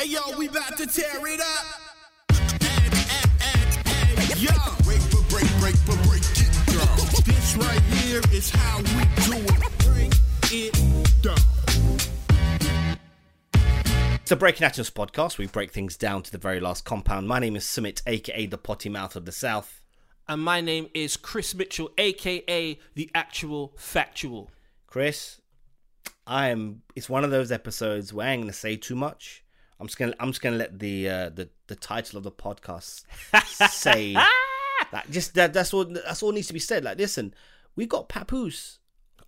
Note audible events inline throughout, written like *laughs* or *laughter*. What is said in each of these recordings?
Hey yo, we about to tear it up. Hey, hey, hey, hey, yo, break for break, break for break it down. This right here is how we do it. Break it down. It's a Breaking Atoms podcast. We break things down to the very last compound. My name is Summit, aka the Potty Mouth of the South. And my name is Chris Mitchell, aka the actual factual. Chris, I am. It's one of those episodes where I'm gonna say too much. I'm just gonna. I'm just gonna let the uh, the the title of the podcast *laughs* say that. Just that. That's all. That's all needs to be said. Like, listen, we got Papoose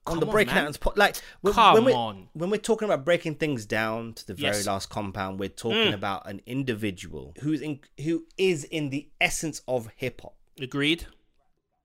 on Come the on, Breaking man. Atoms pod. Like, when, Come when we're, on. when we're talking about breaking things down to the very Yes. last compound, we're talking Mm. about an individual who's in who is in the essence of hip hop. Agreed?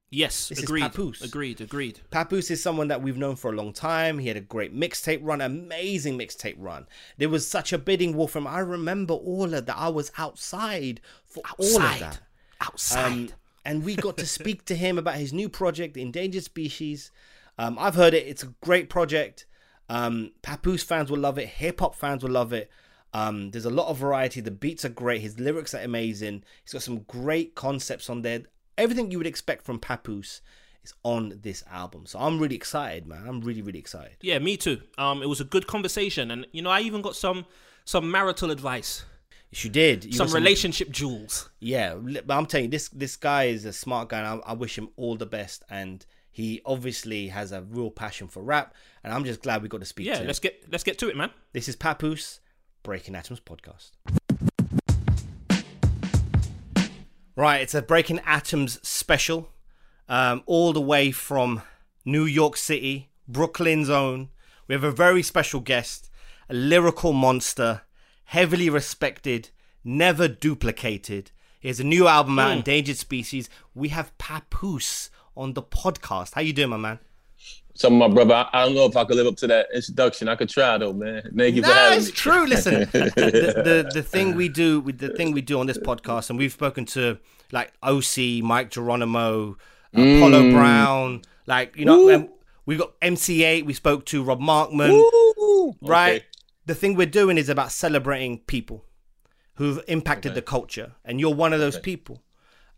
Yes, This is agreed. Papoose. Agreed, agreed. Papoose is someone that we've known for a long time. He had a great mixtape run, amazing mixtape run. There was such a bidding war from. I remember all of that. I was outside for all of that. Outside. Um, and we got to *laughs* speak to him about his new project, The Endangered Species. Um, I've heard it. It's a great project. Um, Papoose fans will love it. Hip hop fans will love it. Um, there's a lot of variety. The beats are great. His lyrics are amazing. He's got some great concepts on there. Everything you would expect from Papoose is on this album. So I'm really excited, man. I'm really, really excited. yeah, me too. Um, it was a good conversation, and you know, I even got some some marital advice, Yes, you did. You some got relationship jewels. Yeah, but I'm telling you, this this guy is a smart guy, and I, I wish him all the best. And he obviously has a real passion for rap, and I'm just glad we got to speak Yeah, to let's get let's get to it, man. This is Papoose, Breaking Atoms podcast. Right, it's a Breaking Atoms special, um, all the way from New York City, Brooklyn's own. We have a very special guest, a lyrical monster, heavily respected, never duplicated. He has a new album out, Endangered Species. We have Papoose on the podcast. How you doing, my man? So my brother, I, I don't know if I could live up to that introduction. I could try though, man. Thank you for having it's me. true. Listen, the, the the *laughs* thing we do with the thing we do on this podcast, and we've spoken to like OC, Mike Geronimo, Apollo Brown, like you know, um, we got MC Eiht. We spoke to Rob Markman, Woo! right? Okay. The thing we're doing is about celebrating people who've impacted the culture, and you're one of those people.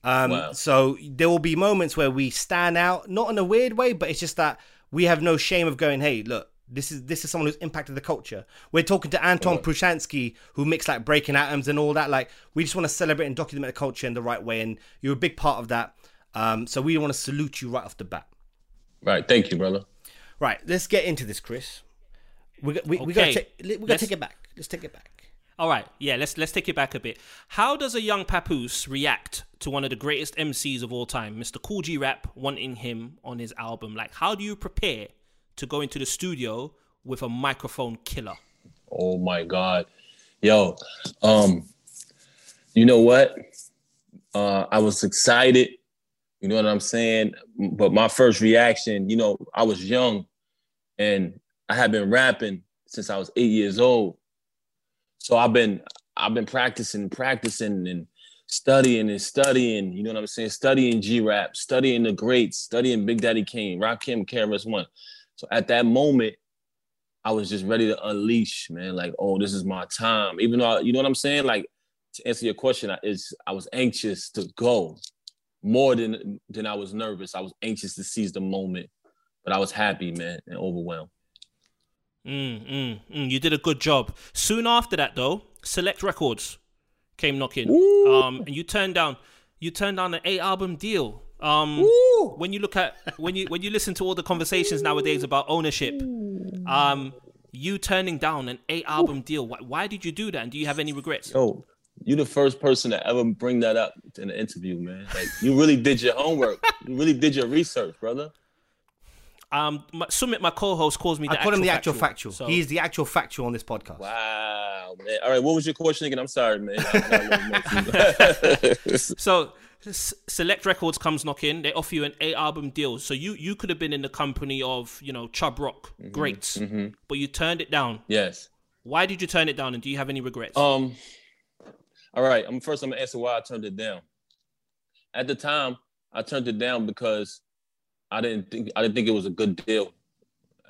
Um, Wow. So there will be moments where we stand out, not in a weird way, but it's just that we have no shame of going, "Hey, look, this is this is someone who's impacted the culture." We're talking to Anton Pukshansky, who mixed like Breaking Atoms and all that. Like, we just want to celebrate and document the culture in the right way, and you're a big part of that. Um, so we want to salute you right off the bat. Right. Thank you, brother. Right, let's get into this, Chris. We got- we, we gotta Okay. take we gotta Let's- take it back. Let's take it back. All right, yeah, let's let's take it back a bit. How does a young Papoose react to one of the greatest MCs of all time, Mr. Kool G Rap, wanting him on his album? Like, how do you prepare to go into the studio with a microphone killer? Oh my God. Yo, um, you know what? Uh, I was excited. You know what I'm saying? But my first reaction, you know, I was young and I had been rapping since I was eight years old. So I've been I've been practicing, practicing and studying and studying, you know what I'm saying? Studying G-Rap, studying the greats, studying Big Daddy Kane, Rakim, KRS One. So at that moment, I was just ready to unleash, man. Like, oh, this is my time. Even though, you know what I'm saying? Like, to answer your question, I, is I was anxious to go more than than I was nervous. I was anxious to seize the moment, but I was happy, man, and overwhelmed. Mm, mm, mm, you did a good job. Soon after that, though, Select Records came knocking, um, and you turned down you turned down an eight album deal. Um, when you look at when you when you listen to all the conversations nowadays about ownership, um, you turning down an eight album deal. Why, why did you do that? And do you have any regrets? Yo, you're the first person to ever bring that up in an interview, man. Like, you really did your homework. you really did your research, brother. Um, my, Sumit, my co-host, calls me. I call him the actual factual. So, He's the actual factual on this podcast. Wow, man. All right, what was your question again? I'm sorry, man. I got a little emotional. So Select Records comes knocking. They offer you an eight album deal. So you you could have been in the company of you know Chubb Rock greats, but you turned it down. yes. Why did you turn it down? And do you have any regrets? Um. All right. I'm first. I'm gonna answer why I turned it down. At the time, I turned it down because I didn't think I didn't think it was a good deal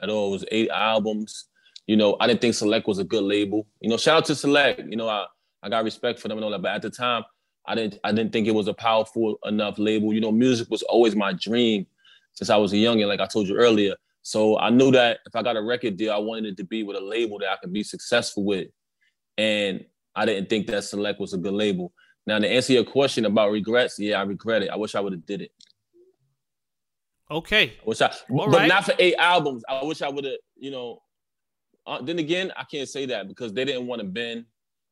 at all. It was eight albums. You know, I didn't think Select was a good label. You know, shout out to Select. You know, I I got respect for them and all that, but at the time, I didn't I didn't think it was a powerful enough label. You know, music was always my dream since I was a youngin, like I told you earlier. So I knew that if I got a record deal, I wanted it to be with a label that I could be successful with. And I didn't think that Select was a good label. Now to answer your question about regrets, yeah, I regret it. I wish I would have did it. Okay. I wish I, All but right. not for eight albums. I wish I would have, you know. Uh, then again, I can't say that because they didn't want to bend.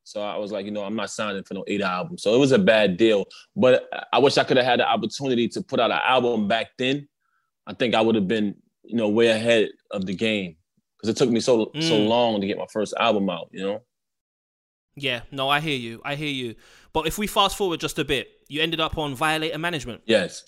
So I was like, you know, I'm not signing for no eight albums. So it was a bad deal. But I wish I could have had the opportunity to put out an album back then. I think I would have been, you know, way ahead of the game because it took me so so Mm. long to get my first album out. You know. Yeah, no, I hear you. I hear you. But if we fast forward just a bit, you ended up on Violator Management. Yes.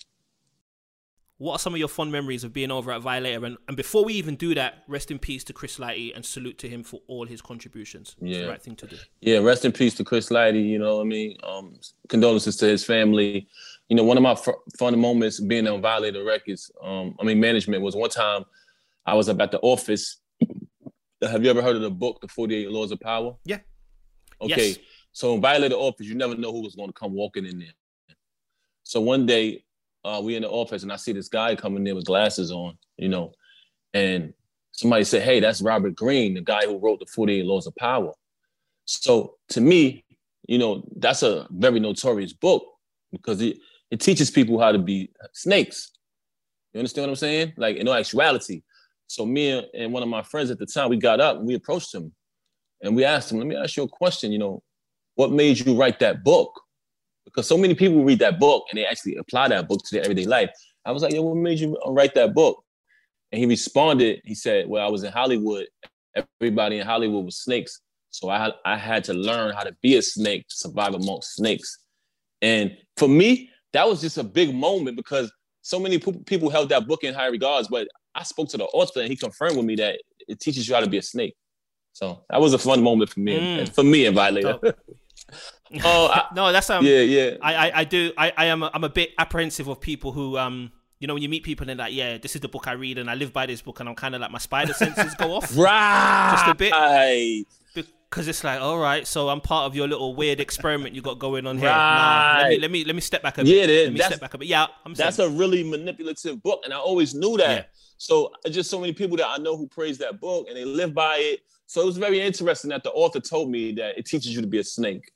What are some of your fond memories of being over at Violator? And, and before we even do that, rest in peace to Chris Lighty and salute to him for all his contributions. It's Yeah. the right thing to do. Yeah, rest in peace to Chris Lighty. You know what I mean? Um, condolences to his family. You know, one of my f- fun moments being on Violator Records, um, I mean, management was one time I was up at the office. *clears throat* Have you ever heard of the book, The 48 Laws of Power? Yeah. Okay. Yes. So in Violator office, you never know who was going to come walking in there. So one day, uh, we in the office and I see this guy coming in with glasses on, you know, and somebody said, "Hey, that's Robert Greene, the guy who wrote the 48 Laws of Power." So to me, you know, that's a very notorious book because it, it teaches people how to be snakes. You understand what I'm saying? Like in all actuality. So me and- one of my friends at the time, we got up and we approached him and we asked him, let me ask you a question, you know, what made you write that book? Because so many people read that book and they actually apply that book to their everyday life. I was like, yo, what made you write that book? And he responded, he said, well, I was in Hollywood. Everybody in Hollywood was snakes. So I, I had to learn how to be a snake to survive amongst snakes. And for me, that was just a big moment because so many pe- people held that book in high regards. But I spoke to the author and he confirmed with me that it teaches you how to be a snake. So that was a fun moment for me, Mm. for me and Violator. *laughs* oh, I, No, that's um. yeah, yeah. I, I, I do. I, I am. A, I'm a bit apprehensive of people who um. You know, when you meet people and they're like, "Yeah, this is the book I read, and I live by this book," and I'm kind of like my spider senses go off *laughs* Right. Just a bit. because it's like, all right, so I'm part of your little weird experiment you got going on here. Nah, let me let me let me step back a bit. Yeah, that- let me that's- step back a bit. Yeah, I'm That's saying. a really manipulative book, and I always knew that. Yeah. So just so many people that I know who praise that book and they live by it. So it was very interesting that the author told me that it teaches you to be a snake.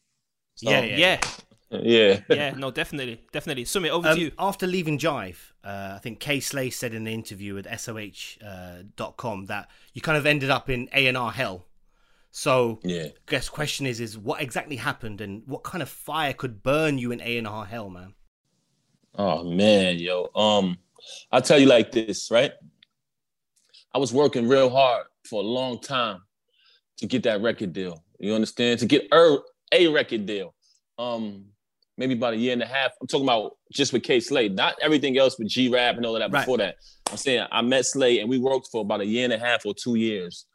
So, Yeah, yeah. yeah, yeah. yeah, no, definitely, definitely. Summit, over Um, to you. after leaving Jive, uh, I think Kay Slay said in an interview with SOHH.com dot com that you kind of ended up in A and R hell. So, Yeah. Guess question is, is what exactly happened, and what kind of fire could burn you in A and R hell, man? Oh man, yo. Um, I'll tell you like this, right? I was working real hard for a long time to get that record deal. You understand? To get a, a record deal. Um, maybe about a year and a half. I'm talking about just with Kay Slay, not everything else with G Rap and all of that Right. before that. I'm saying I met Slay and we worked for about a year and a half or two years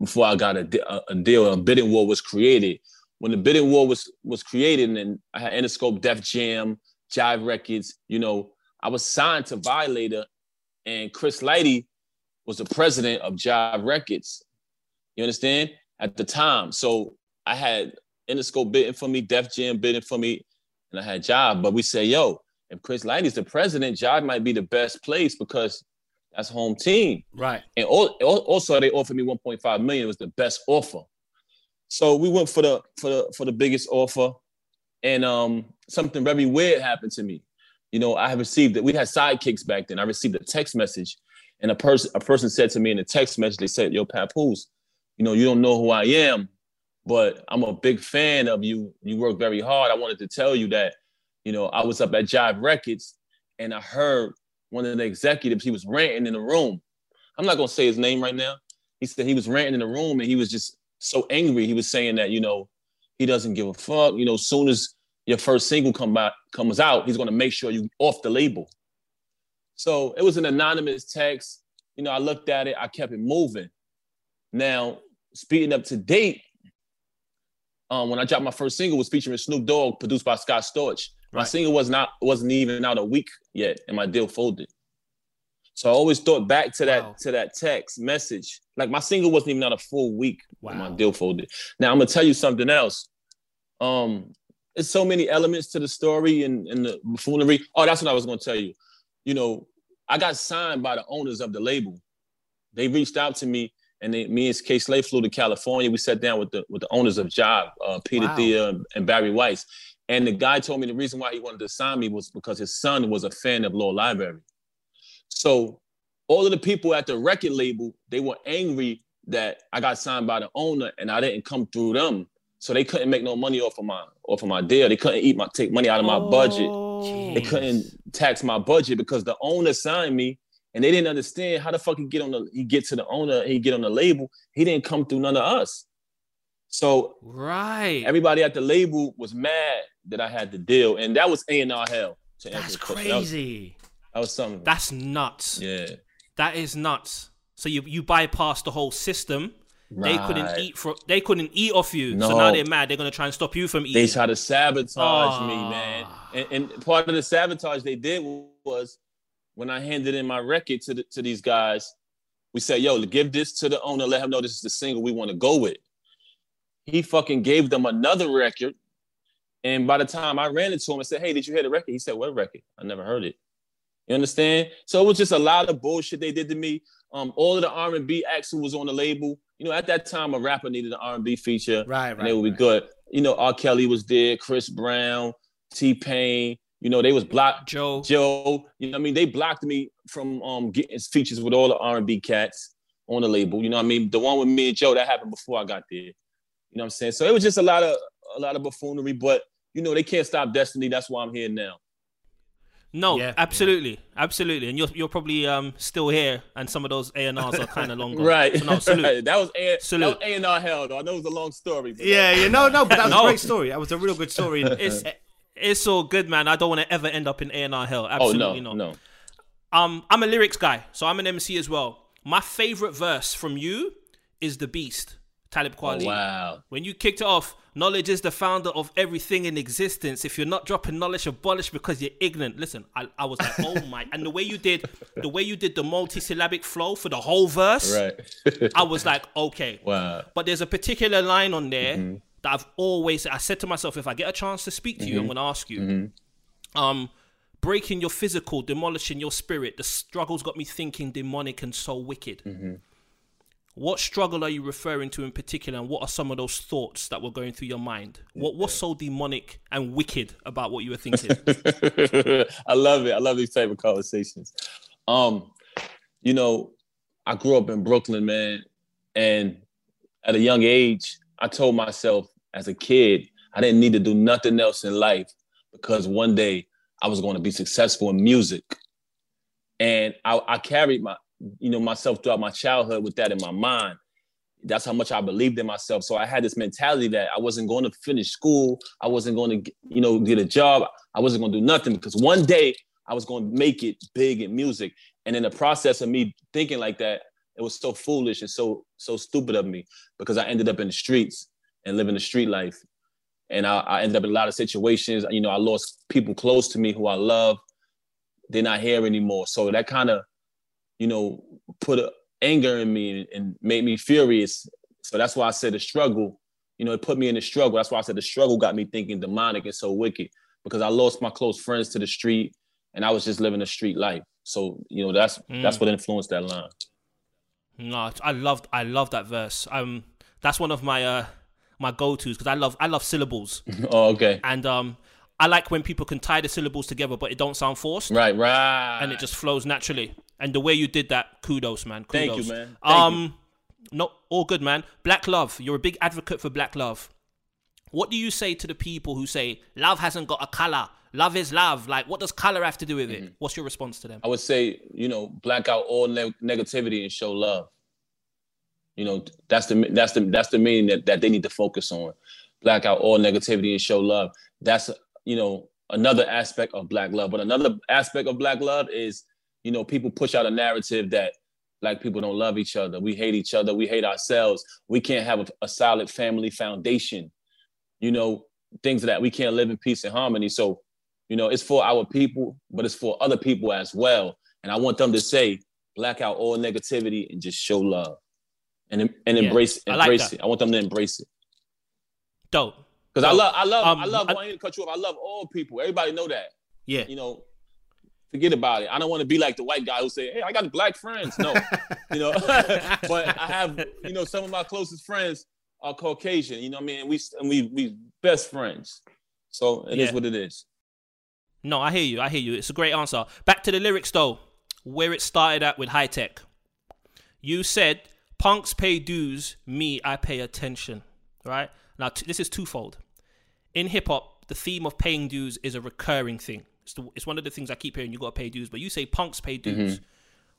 before I got a, a, a deal. A bidding war was created. When the bidding war was was created, and I had Interscope, Def Jam, Jive Records. You know, I was signed to Violator, and Chris Lighty was the president of Jive Records. You understand? At the time, so I had Interscope bidding for me, Def Jam bidding for me, and I had Jive. But we say, yo, if Chris Lighty's the president, Jive might be the best place because that's home team. Right. And al- al- also, they offered me 1.5 million. It was the best offer. So we went for the for the for the biggest offer, and um, something very weird happened to me. You know, I have received it. We had sidekicks back then. I received a text message, and a person a person said to me in the text message, they said, "Yo, Papoose, you know, you don't know who I am, but I'm a big fan of you. You work very hard. I wanted to tell you that, you know, I was up at Jive Records, and I heard one of the executives. He was ranting in the room. I'm not gonna say his name right now. He said he was ranting in the room, and he was just so angry. He was saying that, you know, he doesn't give a fuck. You know, as soon as your first single come out, comes out, he's gonna make sure you off the label. So it was an anonymous text. You know, I looked at it, I kept it moving. Now, speeding up to date, um, when I dropped my first single, was featuring Snoop Dogg, produced by Scott Storch. My Right. single was not wasn't even out a week yet, and my deal folded. So I always thought back to that Wow. to that text message. Like my single wasn't even out a full week when my deal folded. Now I'm gonna tell you something else. Um, there's so many elements to the story and, and the buffoonery. Oh, that's what I was gonna tell you. You know, I got signed by the owners of the label. They reached out to me, and they, me and Kay Slay flew to California. We sat down with the with the owners of Job, uh, Peter Wow. Thea and Barry Weiss. And the guy told me the reason why he wanted to sign me was because his son was a fan of Law Library. So all of the people at the record label, they were angry that I got signed by the owner and I didn't come through them. So they couldn't make no money off of my off of my deal. They couldn't eat my take money out of my budget. Oh. They couldn't tax my budget because the owner signed me and they didn't understand how the fuck he get on the he get to the owner, he get on the label. He didn't come through none of us. So Right. everybody at the label was mad that I had the deal, and that was A and R hell. to That's question. That was- crazy. That was something. That's nuts. yeah. That is nuts. So you you bypassed the whole system. They couldn't eat for they couldn't eat off you. So now they're mad. They're gonna try and stop you from eating. They tried to sabotage me, Ah. man. And, and part of the sabotage they did was when I handed in my record to the, to these guys, we said, "Yo, give this to the owner. Let him know this is the single we want to go with." He fucking gave them another record, and by the time I ran into him and said, "Hey, did you hear the record?" He said, "What record? I never heard it." You understand? So it was just a lot of bullshit they did to me. Um, all of the R and B acts who was on the label. You know, at that time, a rapper needed an R and B feature Right, right. and they would be right. good. You know, R. Kelly was there, Chris Brown, T Pain. You know, they was blocked. Joe. Joe, you know, what I mean, they blocked me from um getting features with all the R and B cats on the label. You know, what I mean, the one with me and Joe that happened before I got there. You know what I'm saying? So it was just a lot of a lot of buffoonery, but you know, they can't stop destiny. That's why I'm here now. No, Yeah, absolutely, absolutely, and you're you're probably um still here, and some of those A and R's are kind of *laughs* long gone. Right. So no, salute. right. *laughs* That was A Salute. that was A and R hell though. I know it was a long story. But Yeah, yeah, no, no, but that was No. a great story. That was a real good story. *laughs* It's it's all good, man. I don't want to ever end up in A and R hell. Oh Absolutely no, not. no. Um, I'm a lyrics guy, so I'm an MC as well. My favorite verse from you is "The Beast," Talib Oh, Kweli. wow. When you kicked it off, knowledge is the founder of everything in existence. If you're not dropping knowledge, abolish because you're ignorant. Listen, I, I was like, oh my! And the way you did, the way you did the multi-syllabic flow for the whole verse, Right. I was like, okay. *laughs* wow. But there's a particular line on there Mm-hmm. That I've always I said to myself, if I get a chance to speak to you, Mm-hmm. I'm gonna ask you. Um, breaking your physical, demolishing your spirit. The struggles got me thinking demonic and so wicked. Mm-hmm. What struggle are you referring to in particular, and what are some of those thoughts that were going through your mind? What what's so demonic and wicked about what you were thinking? *laughs* I love it. I love these type of conversations. Um, you know, I grew up in Brooklyn, man, and at a young age, I told myself as a kid I didn't need to do nothing else in life because one day I was going to be successful in music, and I, I carried my, you know, myself throughout my childhood with that in my mind. That's how much I believed in myself. So I had this mentality that I wasn't going to finish school. I wasn't going to, you know, get a job. I wasn't going to do nothing because one day I was going to make it big in music. And in the process of me thinking like that, it was so foolish and so so stupid of me because I ended up in the streets and living the street life. And I, I ended up in a lot of situations. You know, I lost people close to me who I love. They're not here anymore. So that kind of, you know, put a anger in me and, and made me furious. So that's why I said the struggle. You know, it put me in the struggle. That's why I said the struggle got me thinking demonic and so wicked because I lost my close friends to the street and I was just living a street life. So you know, that's that's mm. what influenced that line. No, I loved I love that verse. Um, that's one of my uh my go tos because I love I love syllables. *laughs* oh, okay. and um, I like when people can tie the syllables together, but it don't sound forced, Right, right. and it just flows naturally. And the way you did that, kudos, man. Thank Kudos. you, man. Thank um, not all good, man. Black love. You're a big advocate for black love. What do you say to the people who say love hasn't got a color? Love is love. Like, what does color have to do with it? Mm-hmm. What's your response to them? I would say, you know, black out all ne- negativity and show love. You know, that's the that's the that's the meaning that, that they need to focus on. Black out all negativity and show love. That's you know another aspect of black love. But another aspect of black love is, you know, people push out a narrative that black people don't love each other. We hate each other. We hate ourselves. We can't have a, a solid family foundation. You know, things that we can't live in peace and harmony. So, you know, it's for our people, but it's for other people as well. And I want them to say, black out all negativity and just show love and and Yeah, embrace I like embrace that. it. I want them to embrace it Dope. because I love I love Um, I love. I- to cut you off. I love all people. Everybody know that. Yeah. You know, forget about it. I don't want to be like the white guy who say, "Hey, I got black friends." No, *laughs* you know. *laughs* but I have, you know, some of my closest friends are Caucasian. You know, what I mean, we and we we best friends. So it is Yeah. what it is. No, I hear you. I hear you. It's a great answer. Back to the lyrics though, where it started at with high tech. You said punks pay dues, me I pay attention. Right now, t- this is twofold. In hip hop, the theme of paying dues is a recurring thing. It's, the, it's one of the things I keep hearing. You got to pay dues, but you say punks pay dues. Mm-hmm.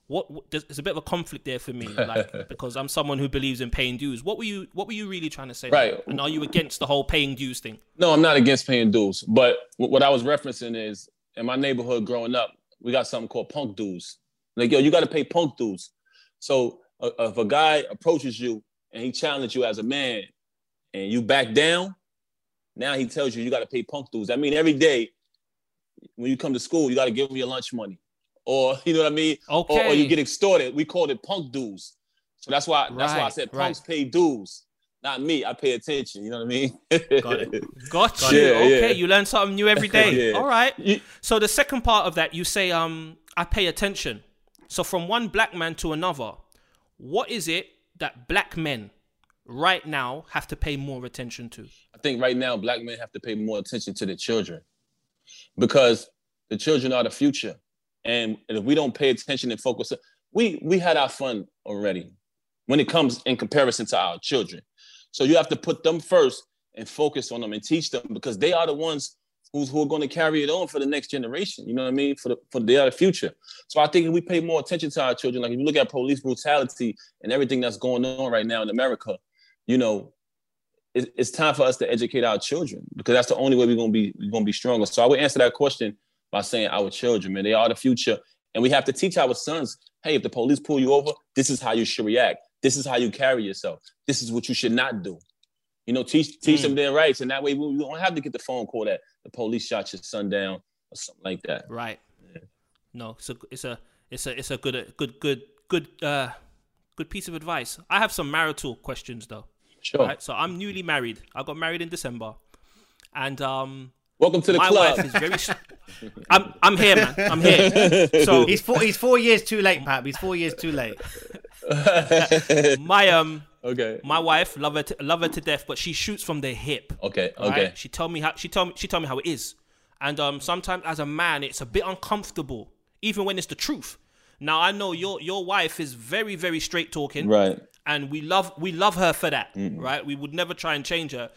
What, what there's, there's a bit of a conflict there for me, *laughs* like because I'm someone who believes in paying dues. What were you What were you really trying to say? Right. And are you against the whole paying dues thing? No, I'm not against paying dues, but what I was referencing is in my neighborhood growing up, we got something called punk dues. Like, yo, you got to pay punk dues. So uh, if a guy approaches you and he challenges you as a man, and you back down, now he tells you you got to pay punk dues. I mean, every day when you come to school, you got to give him your lunch money, or you know what I mean, or, or you get extorted. We called it punk dues. So that's why that's why I Right, said right. punks pay dues, not me. I pay attention. You know what I mean? Got it. *laughs* Gotcha. Yeah, okay, yeah. you learn something new every day. *laughs* Yeah. All right. So the second part of that, you say, um, I pay attention. So from one black man to another, what is it that black men right now have to pay more attention to? I think right now black men have to pay more attention to the children because the children are the future. And if we don't pay attention and focus, we we had our fun already when it comes in comparison to our children. So you have to put them first and focus on them and teach them because they are the ones who's who are going to carry it on for the next generation. You know what I mean? For the for the future. So I think if we pay more attention to our children, like if you look at police brutality and everything that's going on right now in America, you know, it, it's time for us to educate our children because that's the only way we're gonna be we're gonna be stronger. So I would answer that question by saying our children, man, they are the future, and we have to teach our sons, hey, if the police pull you over, this is how you should react. This is how you carry yourself. This is what you should not do. You know, teach teach them their rights, and that way we we don't have to get the phone call that the police shot your son down or something like that. Right. No, it's a it's a it's a it's a good good good good uh good piece of advice. I have some marital questions though. Sure. Right. So I'm newly married. I got married in December, and um, Welcome to the my club. wife is very. *laughs* I'm I'm here, man. I'm here. So *laughs* He's four. He's four years too late, Pap. He's four years too late. my um okay. my wife love her to, love her to death, but she shoots from the hip. Okay. right? Okay. She told me how she told me she told me how it is, and um sometimes as a man it's a bit uncomfortable, even when it's the truth. Now I know your your wife is very very straight talking, Right. and we love we love her for that, right? We would never try and change her.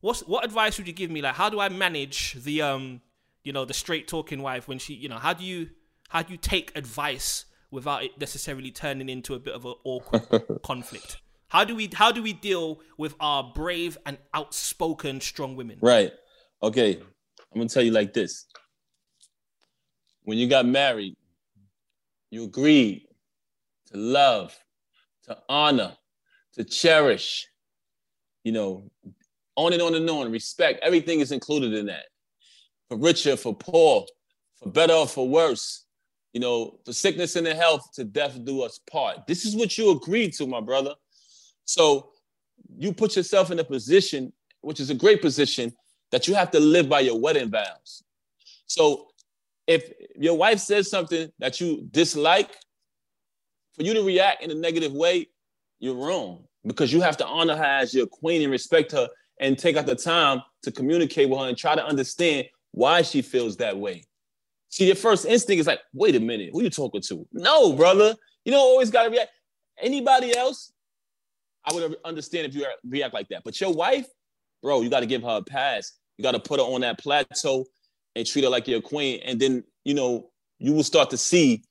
What's what advice would you give me? Like, how do I manage the um, you know, the straight talking wife when she, you know, how do you how do you take advice without it necessarily turning into a bit of an awkward *laughs* conflict? How do we how do we deal with our brave and outspoken strong women? Right. Okay. I'm gonna tell you like this. When you got married, you agreed to love, to honor, to cherish, you know, on and on and on. Respect. Everything is included in that. For richer, for poor, for better or for worse. You know, for sickness and in health, to death do us part. This is what you agreed to, my brother. So you put yourself in a position, which is a great position, that you have to live by your wedding vows. So if your wife says something that you dislike, for you to react in a negative way, you're wrong because you have to honor her as your queen and respect her and take out the time to communicate with her and try to understand why she feels that way. See, your first instinct is like, wait a minute, who you talking to? No, brother, you don't always gotta react. Anybody else, I would understand if you react like that. But your wife, bro, you got to give her a pass. You got to put her on that plateau and treat her like your queen. And then, you know, you will start to see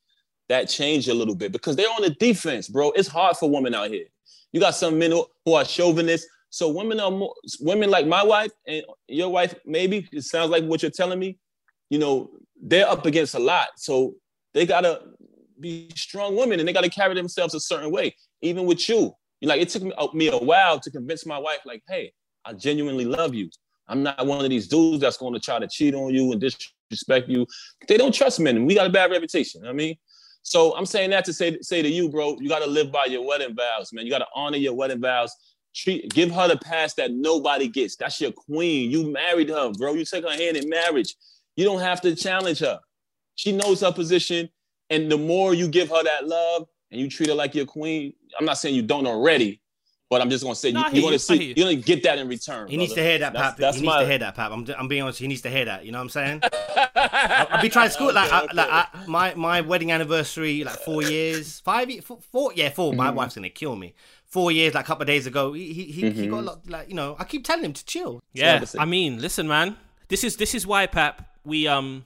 that change a little bit because they're on the defense, bro. It's hard for women out here. You got some men who are chauvinists. So women are more, women like my wife and your wife, maybe it sounds like what you're telling me. You know, they're up against a lot. So they gotta be strong women and they gotta carry themselves a certain way. Even with you, you like it took me, uh, a while to convince my wife, like, hey, I genuinely love you. I'm not one of these dudes that's going to try to cheat on you and disrespect you. They don't trust men. We got a bad reputation. I mean, So I'm saying that to say say to you, bro, you gotta live by your wedding vows, man. You gotta honor your wedding vows. Treat, give her the pass that nobody gets. That's your queen. You married her, bro. You took her hand in marriage. You don't have to challenge her. She knows her position, and the more you give her that love and you treat her like your queen, I'm not saying you don't already, but I'm just gonna say Nah, I you, you're gonna see you. you're gonna get that in return. He needs to hear that, That's- Pap. That's he needs my, to hear that, Pap. I'm, I'm being honest. He needs to hear that. You know what I'm saying? I, I've been trying to school like, I, like I, my my wedding anniversary, like four years, five, ye- four, four yeah, 4 My mm-hmm. wife's gonna kill me. Four years, like a couple of days ago, he he, he, he got a lot. Like you know, I keep telling him to chill. Yeah, opposite. I mean, listen, man. This is this is why, Pap. We um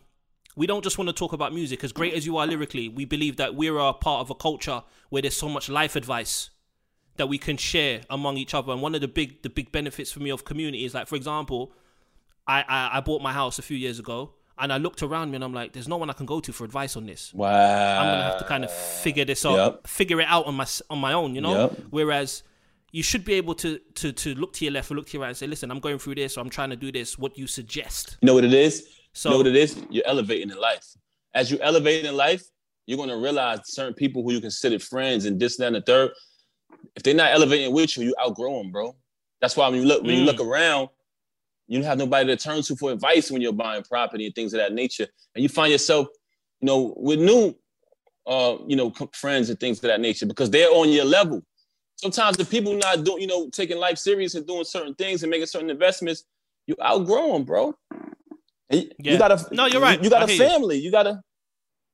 we don't just want to talk about music. As great as you are lyrically, we believe that we're a part of a culture where there's so much life advice that we can share among each other. And one of the big the big benefits for me of community is like, for example, I I, I bought my house a few years ago. And I looked around me and I'm like, there's no one I can go to for advice on this. Wow. I'm gonna have to kind of figure this out, Yep. figure it out on my on my own, you know. Yep. Whereas you should be able to to to look to your left or look to your right and say, listen, I'm going through this, or I'm trying to do this. What do you suggest? You know what it is? So you know what it is? You're elevating in life. As you elevate in life, you're gonna realize certain people who you consider friends and this, that, and the third. If they're not elevating with you, you outgrow them, bro. That's why when you look when you Mm. look around, you don't have nobody to turn to for advice when you're buying property and things of that nature. And you find yourself, you know, with new, uh, you know, friends and things of that nature because they're on your level. Sometimes the people not doing, you know, taking life serious and doing certain things and making certain investments, you outgrow them, bro. And you, Yeah. you gotta No, you're right. You, got a hear you. family. You gotta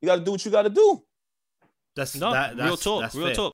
you gotta do what you gotta do. That's no that, that's, real talk, that's real fair. talk.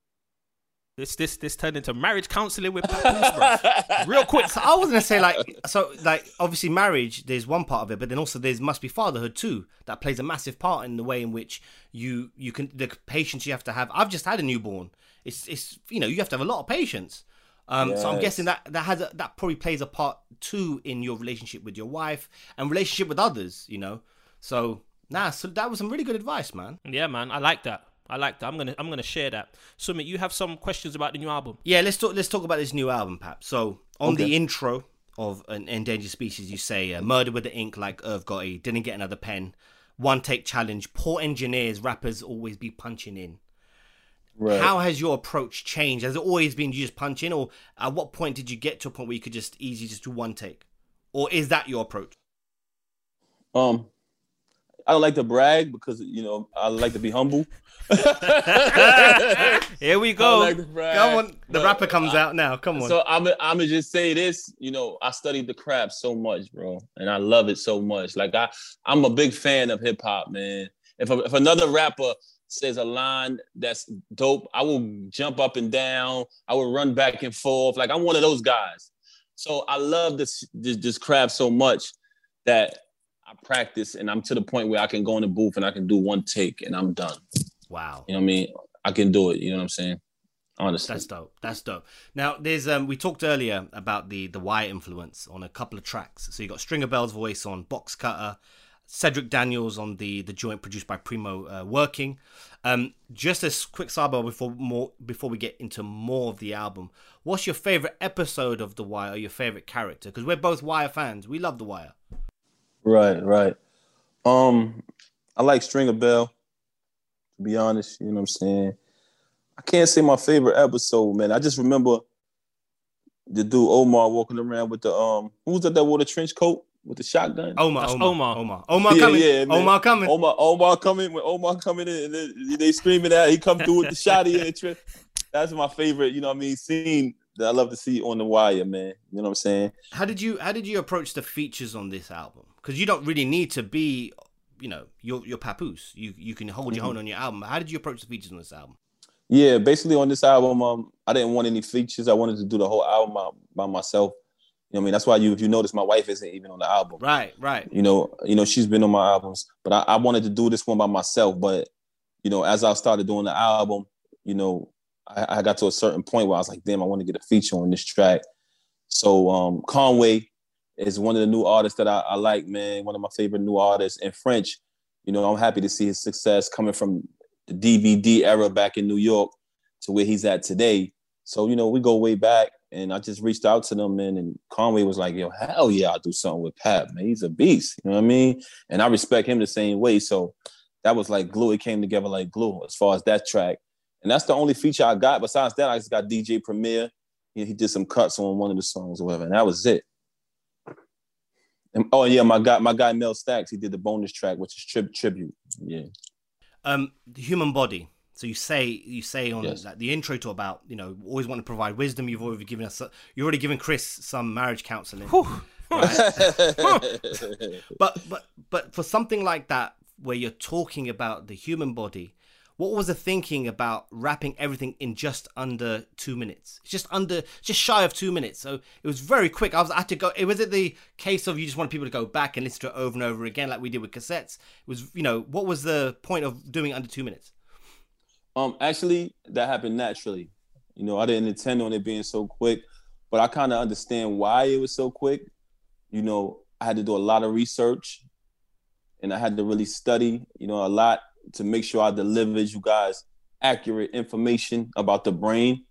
This this this turned into marriage counseling with Papoose, bro. *laughs* Real quick. So I was gonna say like so like obviously marriage there's one part of it, but then also there's must be fatherhood too that plays a massive part in the way in which you you can the patience you have to have. I've just had a newborn. It's it's you know you have to have a lot of patience. Um, So I'm guessing that that has a, that probably plays a part too in your relationship with your wife and relationship with others. You know, so nah, so that was some really good advice, man. Yeah, man, I like that. I like that. I'm gonna I'm gonna share that. Sumit, you have some questions about the new album? Yeah, let's talk. Let's talk about this new album, Pap. So on Okay. the intro of an endangered species, you say uh, "Murder with the ink" like Irv Gotti. Didn't get another pen. One take challenge. Poor engineers, rappers always be punching in. Right. How has your approach changed? Has it always been you just punch in, or at what point did you get to a point where you could just easily just do one take, or is that your approach? Um, I don't like to brag because you know I like to be humble. *laughs* Here we go. like Come on, the rapper comes out now. Come on. So I'm I'm gonna just say this, you know, I studied the craft so much, bro, and I love it so much. Like I, I'm a big fan of hip hop, man. If if another rapper says a line that's dope, I will jump up and down. I will run back and forth. Like I'm one of those guys. So I love this this, this craft so much that I practice, and I'm to the point where I can go in the booth and I can do one take and I'm done. wow. You know what I mean? I can do it. You know what I'm saying? Honestly. That's dope. That's dope. Now, there's um, we talked earlier about the the Wire influence on a couple of tracks. So you got Stringer Bell's voice on Box Cutter, Cedric Daniels on the the joint produced by Primo uh, Working. Um, just a quick sidebar before more before we get into more of the album. What's your favorite episode of The Wire or your favorite character? Because we're both Wire fans. We love The Wire. Right, right. Um, I like String Stringer Bell. To be honest, you know what I'm saying. I can't say my favorite episode, man. I just remember the dude Omar walking around with the um. Who was that that wore the trench coat with the shotgun? Omar, That's Omar, Omar. Omar, Omar Yeah, coming, yeah, man. Omar coming. Omar, Omar coming when Omar coming in and they, they screaming out. He come through with the shotty in the trench. That's my favorite. You know what I mean? Scene that I love to see on the wire, man. You know what I'm saying? How did you how did you approach the features on this album? Because you don't really need to be, you know, your your papoose. You you can hold your own on your album. How did you approach the features on this album? Yeah, basically on this album, um, I didn't want any features. I wanted to do the whole album by, by myself. You know what I mean? That's why you, if you notice, my wife isn't even on the album. Right, right. You know, you know, she's been on my albums, but I, I wanted to do this one by myself. But you know, as I started doing the album, you know, I, I got to a certain point where I was like, damn, I want to get a feature on this track. So um, Conway is one of the new artists that I, I like, man. One of my favorite new artists in French. You know, I'm happy to see his success coming from the DVD era back in New York to where he's at today. So, you know, we go way back and I just reached out to them, man. And Conway was like, yo, hell yeah, I'll do something with Pat, man. He's a beast. You know what I mean? And I respect him the same way. So that was like glue. It came together like glue as far as that track. And that's the only feature I got. Besides that, I just got DJ Premier. He, he did some cuts on one of the songs or whatever, and that was it. And, oh yeah, my guy, my guy Mel Stacks, he did the bonus track, which is tri- tribute. Yeah. Um, the human body. So you say you say on Yes. like, the intro to about you know always want to provide wisdom. You've already given us you've already given Chris some marriage counselling. *laughs* But but but for something like that, where you're talking about the human body, what was the thinking about wrapping everything in just under two minutes? Just under, just shy of two minutes. So it was very quick. I was I had to go. It was it the case of you just wanted people to go back and listen to it over and over again, like we did with cassettes. It was you know what was the point of doing under two minutes? Um, actually, that happened naturally. You know, I didn't intend on it being so quick, but I kind of understand why it was so quick. You know, I had to do a lot of research, and I had to really study. You know, a lot to make sure I delivered you guys accurate information about the brain.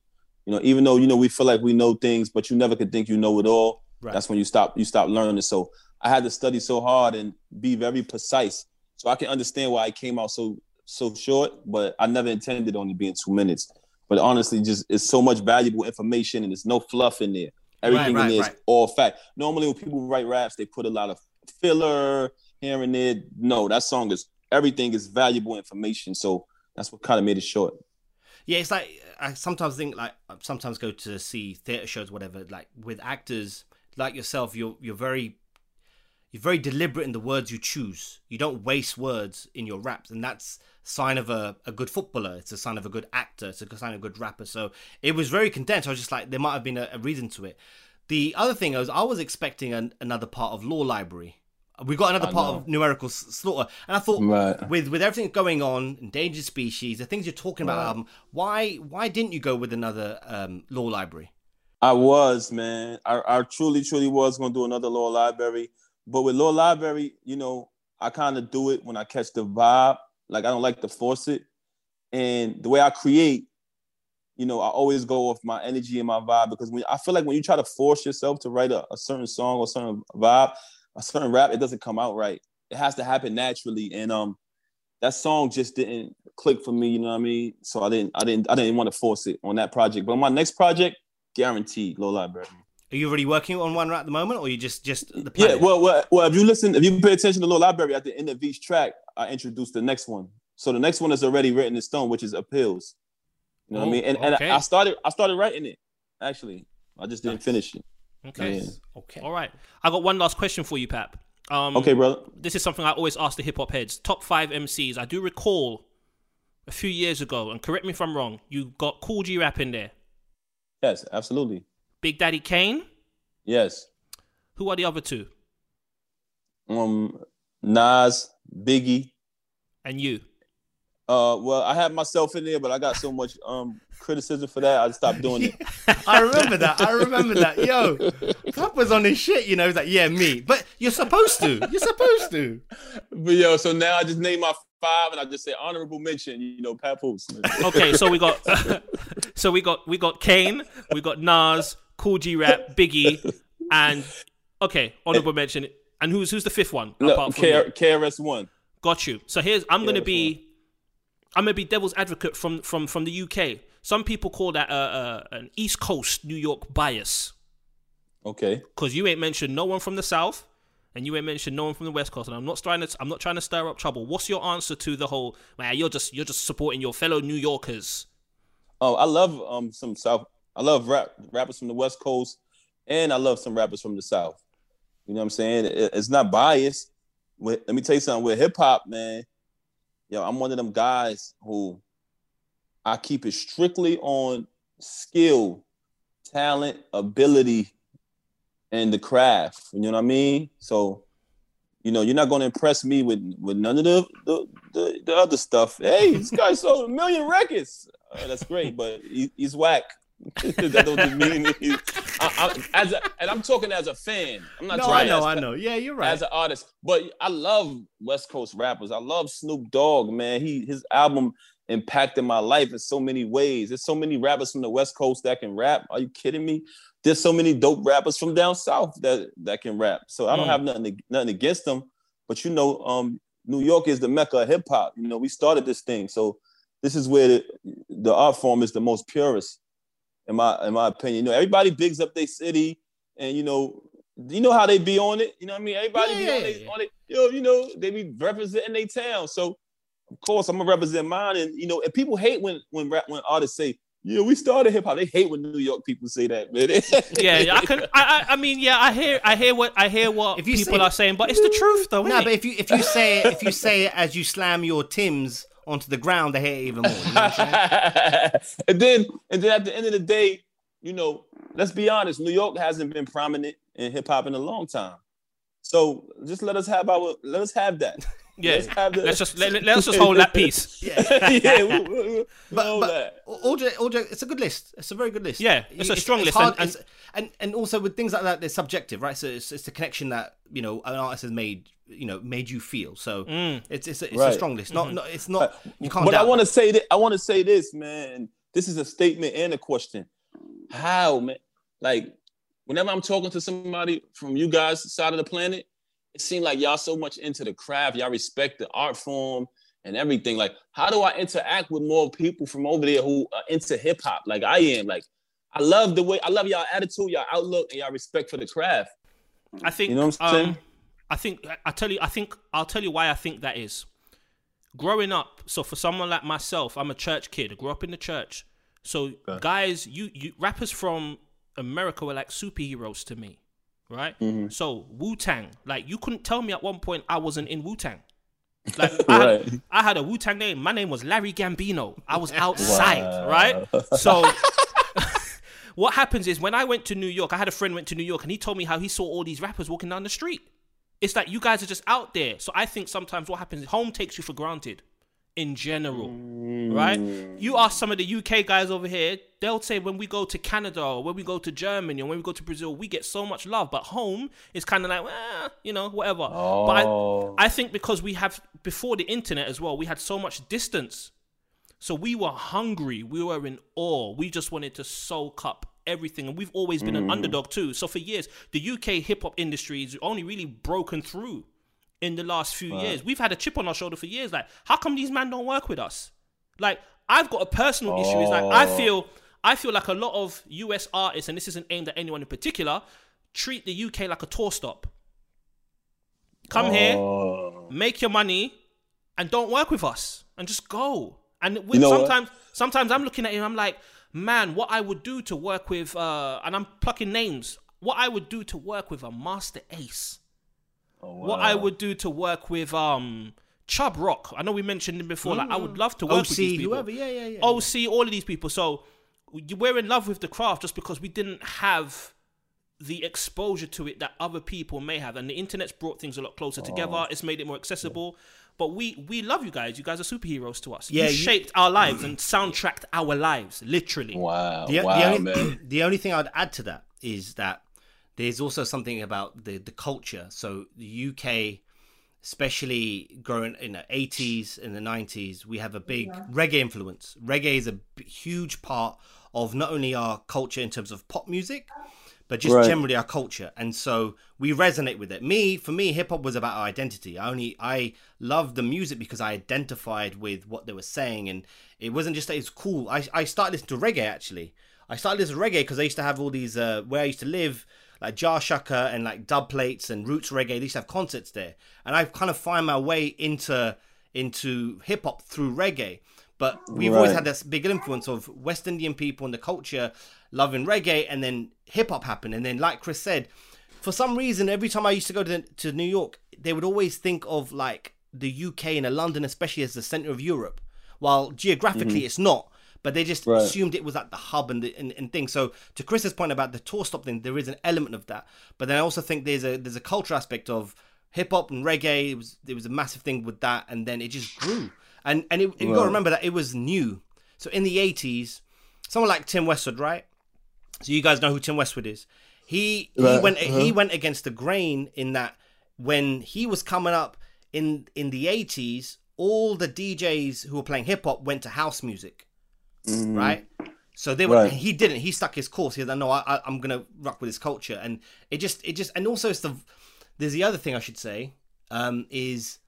You know, even though you know we feel like we know things, but you never could think you know it all. Right. That's when you stop you stop learning. So I had to study so hard and be very precise, so I can understand why it came out so so short. But I never intended on it being two minutes. But honestly, just it's so much valuable information and there's no fluff in there. Everything right, in there is right. all fact. Normally, when people write raps, they put a lot of filler here and there. No, that song is everything is valuable information. So that's what kind of made it short. Yeah, it's like I sometimes think like I sometimes go to see theater shows, whatever. Like with actors like yourself, you're you're very you're very deliberate in the words you choose. You don't waste words in your raps, and that's sign of a, a good footballer. It's a sign of a good actor. It's a sign of a good rapper. So it was very condensed. I was just like, there might have been a, a reason to it. The other thing was, I was expecting an, another part of Law Library. We got another I part know. of numerical slaughter, and I thought Right. with with everything going on, endangered species, the things you're talking about, Right. album, why why didn't you go with another um, Law Library? I was, man. I, I truly, truly was gonna do another Law Library. But with Law Library, you know, I kind of do it when I catch the vibe. Like I don't like to force it. And the way I create, you know, I always go off my energy and my vibe because when I feel like when you try to force yourself to write a, a certain song or certain vibe, a certain rap, it doesn't come out right. It has to happen naturally. And um that song just didn't click for me, you know what I mean? So I didn't I didn't I didn't want to force it on that project. But on my next project, guaranteed Law Library. Are you already working on one right at the moment, or you just just the Yeah, well, well, well, if you listen, if you pay attention to Law Library at the end of each track, I introduced the next one. So the next one is already written in stone, which is appeals. You know what I Oh, mean? And, and. I started I started writing it. Actually, I just didn't Nice. finish it. Okay. Yeah. okay. All right. I got one last question for you, Pap. Um, Okay, brother. This is something I always ask the hip hop heads. Top five MCs. I do recall a few years ago, and correct me if I'm wrong. You got Kool G Rap in there. Yes, absolutely. Big Daddy Kane. Yes. Who are the other two? Um, Nas, Biggie. And you. Uh, well, I had myself in there, but I got so much um criticism for that, I stopped doing it. *laughs* I remember that. I remember that. Yo, Pop was on his shit. You know, he's like, yeah, me. But you're supposed to. You're supposed to. *laughs* But yo, so now I just name my five, and I just say honorable mention. You know, Papoose. *laughs* Okay, so we got so we got we got Kane, we got Nas, Kool G Rap, Biggie, and okay, honorable mention. And who's who's the fifth one? No, apart from K- KRS One. Got you. So here's I'm gonna be I'm gonna be devil's advocate from from from the UK. Some people call that uh, uh, an East Coast New York bias Okay. because you ain't mentioned no one from the South and you ain't mentioned no one from the West Coast. And I'm not trying to I'm not trying to stir up trouble. What's your answer to the whole man? You're just you're just supporting your fellow New Yorkers. Oh, I love um some South. I love rap rappers from the West Coast, and I love some rappers from the South. You know what I'm saying? It- it's not biased. With, let me tell you something. With hip hop, man, yo, I'm one of them guys who I keep it strictly on skill, talent, ability, and the craft. You know what I mean? So, you know, you're not going to impress me with with none of the the, the, the other stuff. Hey, this guy *laughs* sold a million records. Uh, that's great, but he, he's whack. *laughs* that don't mean *laughs* he, I, I, as a, and I'm talking as a fan. I'm not No, I know, as, I know. Yeah, you're right. as an artist. But I love West Coast rappers. I love Snoop Dogg, man. He his album impacted my life in so many ways. There's so many rappers from the West Coast that can rap. Are you kidding me? There's so many dope rappers from down south that that can rap. So I don't Mm. have nothing nothing against them. But you know, um, New York is the mecca of hip hop. You know, we started this thing, so this is where the, the art form is the most purest, in my in my opinion. You know, everybody bigs up their city, and you know, you know how they be on it. You know what I mean? Everybody Yeah, be on, yeah, it, yeah. on it. Yo, you know, they be representing their town. So of course, I'm gonna represent mine. And you know, and people hate when when rap when artists say, "Yeah, we started hip hop." They hate when New York people say that, man. *laughs* Yeah, yeah, I can. I, I, I mean, yeah, I hear, I hear what, I hear what If you people say- are saying, but it's the truth, though. No, innit? but if you if you say it, if you say it as you slam your Tims onto the ground, they hate it even more. You know *laughs* and then and then at the end of the day, you know, let's be honest, New York hasn't been prominent in hip hop in a long time. So just let us have our let us have that. Yeah, let's have the- let's just let, let- let's just hold that piece. *laughs* Yeah. yeah, we, we, we But, know but that. all joke- all joke- it's a good list. It's a very good list. Yeah, it's a strong list, hard- and- it's- and and also with things like that, they're subjective, right? So it's, it's the connection that you know an artist has made, you know, made you feel. So Mm. it's it's a, it's a strong list. Not, not it's not you can't. But I want to say that I want to say this, man. This is a statement and a question. How, man? Like, whenever I'm talking to somebody from you guys' side of the planet, it seemed like y'all so much into the craft. Y'all respect the art form and everything. Like, how do I interact with more people from over there who are into hip hop like I am? Like, I love the way I love y'all attitude, y'all outlook, and y'all respect for the craft. I think You know what I'm saying? um, I think I tell you I think I'll tell you why I think that is. Growing up, so for someone like myself, I'm a church kid. I grew up in the church. So guys, you you rappers from America were like superheroes to me. Right? Mm-hmm. So Wu Tang, like you couldn't tell me at one point I wasn't in Wu Tang. Like *laughs* I, Right. had, I had a Wu Tang name. My name was Larry Gambino. I was outside, right? *laughs* So *laughs* what happens is when I went to New York, I had a friend went to New York and he told me how he saw all these rappers walking down the street. It's like you guys are just out there. So I think sometimes what happens is home takes you for granted in general. Right? Mm. You ask some of the UK guys over here, they'll say when we go to Canada or when we go to Germany or when we go to Brazil, we get so much love. But home is kind of like, well, you know, whatever. But Oh. I, I think because we have before the internet as well, we had so much distance. So we were hungry. We were in awe. We just wanted to soak up everything. And we've always been an mm. underdog too. So for years, the UK hip hop industry has only really broken through in the last few years. We've had a chip on our shoulder for years. Like, how come these men don't work with us? Like, I've got a personal issue. Is like I feel I feel like a lot of US artists, and this isn't aimed at anyone in particular, treat the UK like a tour stop. Come here, Oh. make your money and don't work with us and just go. And with know what? sometimes sometimes I'm looking at him, I'm like, man, what I would do to work with uh and I'm plucking names, what I would do to work with a Masta Ace. What I would do to work with um Chubb Rock. I know we mentioned him before. Like I would love to work with these people. whoever, yeah, yeah, yeah. OC, all of these people. So we- we're in love with the craft just because we didn't have the exposure to it that other people may have, and the internet's brought things a lot closer together. Oh. It's made it more accessible. But we we love you guys. You guys are superheroes to us. Yeah, you you- shaped our lives and soundtracked our lives, literally. Wow. The, wow, the only, man. *clears throat* the only thing I'd add to that is that there's also something about the, the culture. So the UK, especially growing in the 80s and the 90s, we have a big reggae influence. Reggae is a huge part of not only our culture in terms of pop music, but just Right. generally our culture. And so we resonate with it. Me, for me, hip hop was about our identity. I only I loved the music because I identified with what they were saying, and it wasn't just that it's cool. I I started listening to reggae actually. I started listening to reggae because I used to have all these uh, where I used to live, like Jah Shaka and like dub plates and roots reggae. They used to have concerts there, and I've kind of find my way into into hip hop through reggae. But we've always had this big influence of West Indian people and the culture loving reggae, and then hip hop happened. And then, like Chris said, for some reason, every time I used to go to, to New York, they would always think of like the UK and London, especially as the center of Europe, while geographically mm-hmm. it's not. But they just Right. assumed it was at the hub and the and, and thing. So to Chris's point about the tour stop thing, there is an element of that. But then I also think there's a there's a culture aspect of hip hop and reggae. It was there was a massive thing with that, and then it just grew. And and it, you got to remember that it was new. So in the eighties, someone like Tim Westwood, right? So you guys know who Tim Westwood is. He he Right, went he uh-huh. went against the grain in that when he was coming up in in the eighties, all the DJs who were playing hip hop went to house music, right? So they were. Right. He didn't. He stuck his course. He said, "No, I, I'm gonna rock with his culture." And it just, it just, and also it's the. There's the other thing I should say um, is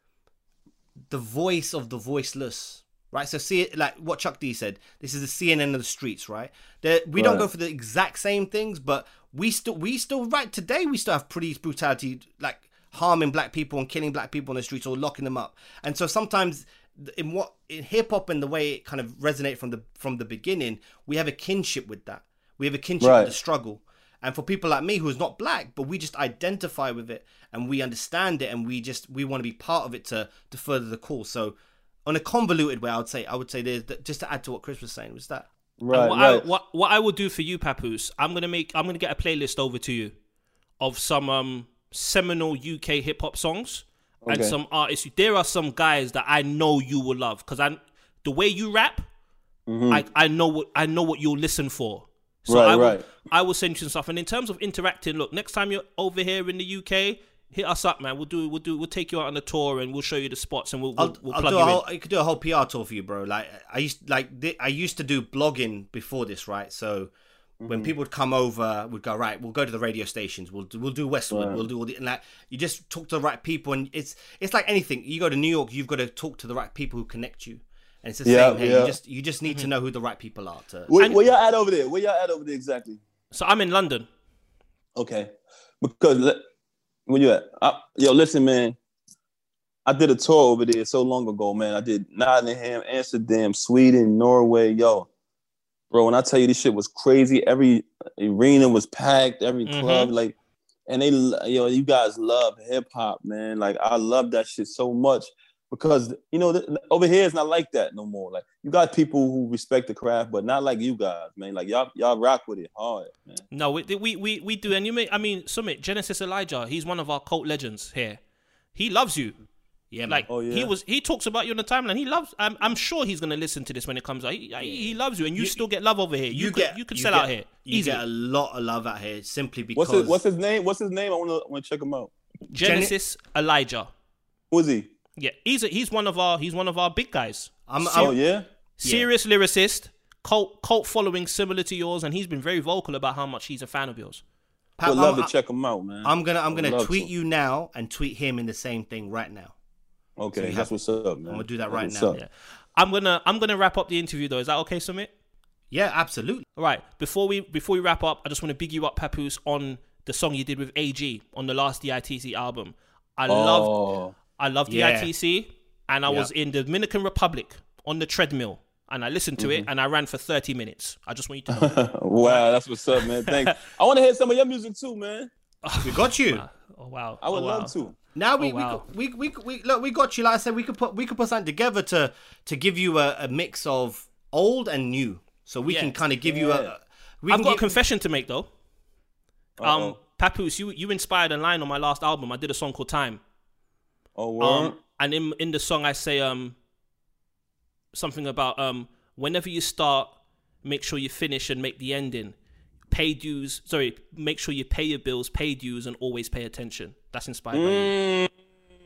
the voice of the voiceless, right? So see it like what Chuck D said. This is the CNN of the streets, right? That we don't go for the exact same things, but we still we still right today we still have police brutality like harming black people and killing black people on the streets or locking them up. And so sometimes in what in hip hop and the way it kind of resonate from the from the beginning, we have a kinship with that. We have a kinship Right. with the struggle. And for people like me who's not black, but we just identify with it and we understand it and we just we want to be part of it to to further the cause. So on a convoluted way, I would say I would say there's just to add to what Chris was saying was that Right, what, right. I, what what I will do for you, Papoose, I'm gonna make I'm gonna get a playlist over to you of some um seminal UK hip hop songs and some artists. There are some guys that I know you will love because I the way you rap, I, I know what I know what you'll listen for. So Mm-hmm. Right, I will, right. I will send you some stuff. And in terms of interacting, look, next time you're over here in the UK, hit us up, man. We'll do we'll do we'll take you out on a tour and we'll show you the spots and we'll we'll, I'll, we'll I'll plug do you a in. whole, I could do a whole PR tour for you, bro. Like I used, like thi- I used to do blogging before this, right? So Mm-hmm. when people would come over, would go right. We'll go to the radio stations. We'll do, we'll do Westwood. We'll do all the and like you just talk to the right people, and it's it's like anything. You go to New York, you've got to talk to the right people who connect you, and it's the Yeah, same here. yeah. You just you just need to know who the right people are. To Where, And- where y'all at over there? Where y'all at over there exactly? So I'm in London. Okay, because le- when you at, I, yo, listen, man. I did a tour over there so long ago, man. I did Nottingham, Amsterdam, Sweden, Norway, yo, bro. When I tell you this shit was crazy, every arena was packed, every Mhm. club, like, and they, lo- yo, you guys love hip hop, man. Like, I love that shit so much because you know th- over here it's not like that no more. Like, you got people who respect the craft, but not like you guys, man. Like, y'all, y'all rock with it hard, man. No, we we we, we do, and you may I mean Summit Genesis Elijah. He's one of our cult legends here. He loves you. Yeah, man. Like Oh, yeah? he was, he talks about you on the timeline. He loves. I'm, I'm sure he's gonna listen to this when it comes out. He, he he loves you, and you, still get love over here. You, could, you could sell get, out here You easily. get a lot of love out here simply because What's his, what's his name? What's his name? I want to want to check him out. Genesis Elijah. Who is he? Yeah, he's a, he's one of our he's one of our big guys. I'm, Oh I'm, yeah. Serious lyricist, cult cult following similar to yours, and he's been very vocal about how much he's a fan of yours. Pat, Would love I'm- to check him out, man. I'm gonna I'm gonna tweet to. you now and tweet him in the same thing right now. Okay, you that's have- what's up, man. I'm gonna do that right what's now. Yeah, I'm gonna I'm gonna wrap up the interview though. Is that okay, Summit? Yeah, absolutely. All right. Before we before we wrap up, I just want to big you up, Papoose, on the song you did with AG on the last DITC album. I loved Oh, I loved Yeah. DITC, and I Yeah. was in the Dominican Republic on the treadmill, and I listened to Mm-hmm. it, and I ran for 30 minutes. I just want you to know. *laughs* wow, that's what's up, man. Thanks. *laughs* I want to hear some of your music too, man. *laughs* We got you. oh wow! I would Oh, wow. love to. Now we, Oh, wow. we, we, we, we look we got you. Like I said, we could put we could put something together to to give you a, a mix of old and new, so we Yeah. can kind of give you Yeah. a. We I've can got a confession to make though. Um, Uh-oh. Papoose, you you inspired a line on my last album. I did a song called Time. Oh, word. Um, and in in the song I say um something about um whenever you start, make sure you finish and make the ending. Pay dues. Sorry, make sure you pay your bills, pay dues, and always pay attention. That's inspired by you.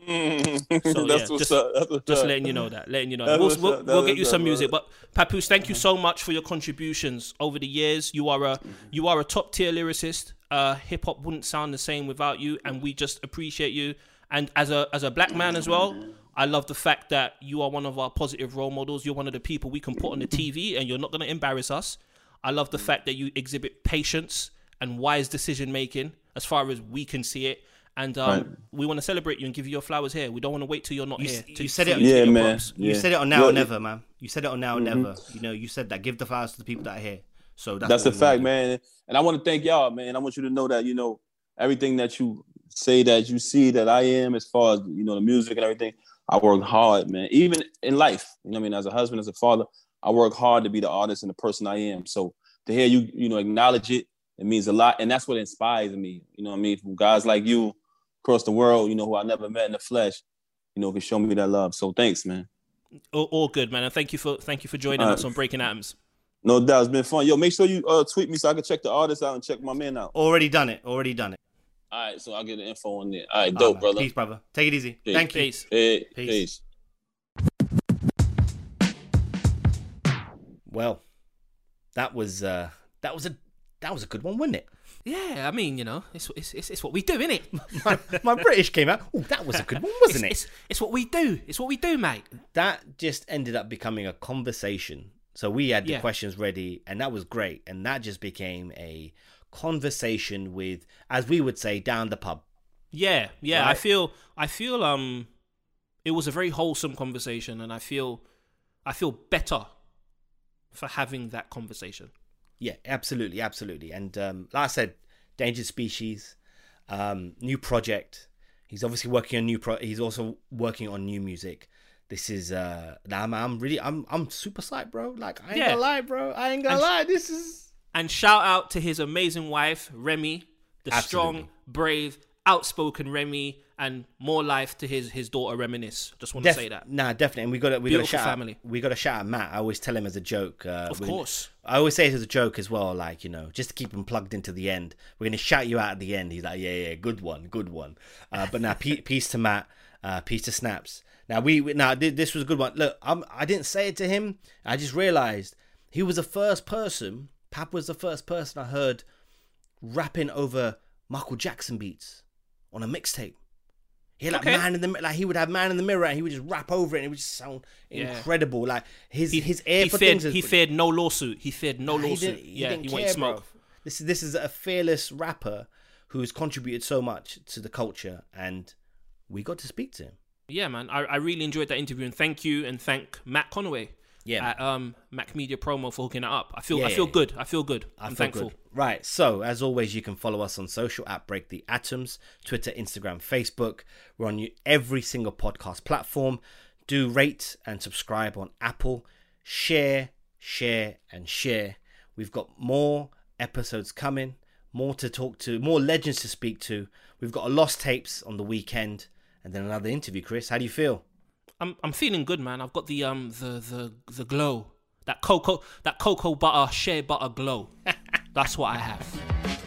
Mm. So, *laughs* that's yeah, just- up. That's what's Just letting you know that. Letting you know. That's We'll, we'll, we'll get you some music. But Papoose, thank you so much for your contributions over the years. You are a you are a top tier lyricist. Uh, Hip hop wouldn't sound the same without you, and we just appreciate you. And as a as a black man as well, I love the fact that you are one of our positive role models. You're one of the people we can put on the TV, and you're not going to embarrass us. I love the fact that you exhibit patience and wise decision making, as far as we can see it. And um, Right. we want to celebrate you and give you your flowers here. We don't want to wait till you're not You, here. to- you said it. Yeah, man. props. You said it on now or never, man. You said it on now or never. You know, you said that. Give the flowers to the people that are here. So that's, That's what a fact, do. man. And I want to thank y'all, man. I want you to know that you know everything that you say that you see that I am, as far as you know the music and everything. I work hard, man. Even in life, you know, what I mean, as a husband, as a father, I work hard to be the artist and the person I am. So to hear you, you know, acknowledge it, it means a lot, and that's what inspires me. You know, what I mean, from guys like you across the world, you know, who I never met in the flesh, you know, can show me that love. So thanks, man. All, all good, man. And thank you for thank you for joining All us on Breaking Atoms. No doubt, it's been fun. Yo, make sure you uh, tweet me so I can check the artist out and check my man out. Already done it. Already done it. All right, so I'll get the info on there. All right, dope, man. brother. Peace, brother. Take it easy. Peace. Thank you. Peace. Peace. peace. Well, that was uh that was a that was a good one, wasn't it? Yeah, I mean, you know, it's it's it's, it's what we do, isn't it? *laughs* my, my British came out. Oh, that was a good one, wasn't *laughs* it? It's, it's what we do. It's what we do, mate. that just ended up becoming a conversation. So we had the Yeah. questions ready, and that was great. And that just became a conversation with, as we would say, down the pub. Yeah, yeah. I feel I feel um it was a very wholesome conversation and I feel I feel better for having that conversation. Yeah, absolutely, absolutely. And um, like I said, Endangered Species, um, new project. He's obviously working on new pro. He's also working on new music. This is uh, I'm, I'm really, I'm, I'm super psyched, bro. Like I ain't Yeah. gonna lie, bro. I ain't gonna And- lie. This is And shout out to his amazing wife, Remy, the strong, brave, outspoken Remy, and more life to his his daughter Reminisce. Just want to say that. Nah, definitely. And we got to, we got to shout. family. Out, we got to shout out Matt. I always tell him as a joke. Uh, Of course. I always say it as a joke as well, like, you know, just to keep him plugged into the end. We're going to shout you out at the end. He's like, yeah, yeah, good one, good one. Uh, but now, pe- *laughs* peace to Matt, uh, peace to Snaps. Now, we, we- now, thi- this was a good one. Look, I'm, I didn't say it to him. I just realized he was the first person, Pap was the first person I heard rapping over Michael Jackson beats on a mixtape. He had like Okay. man in the like he would have man in the mirror and he would just rap over it and it would just sound Yeah. incredible. Like his He, his ear he for feared things. is- he feared no lawsuit. He feared no Nah, he lawsuit. he yeah, didn't he wanted smoke. bro. This is this is a fearless rapper who's contributed so much to the culture, and we got to speak to him. Yeah, man, I, I really enjoyed that interview, and thank you, and thank Matt Conway. Yeah, at um Mac Media Promo for hooking it up. I feel Yeah, I feel yeah. good. I feel good. I I'm feel thankful. good. Right. So, as always, you can follow us on social at Break the Atoms, Twitter, Instagram, Facebook. We're on every single podcast platform. Do rate and subscribe on Apple. Share, share, and share. We've got more episodes coming, more to talk to, more legends to speak to. We've got a lost tapes on the weekend, and then another interview. Chris, how do you feel? I'm I'm feeling good, man. I've got the um the the the glow. That cocoa that cocoa butter shea butter glow. *laughs* That's what I have.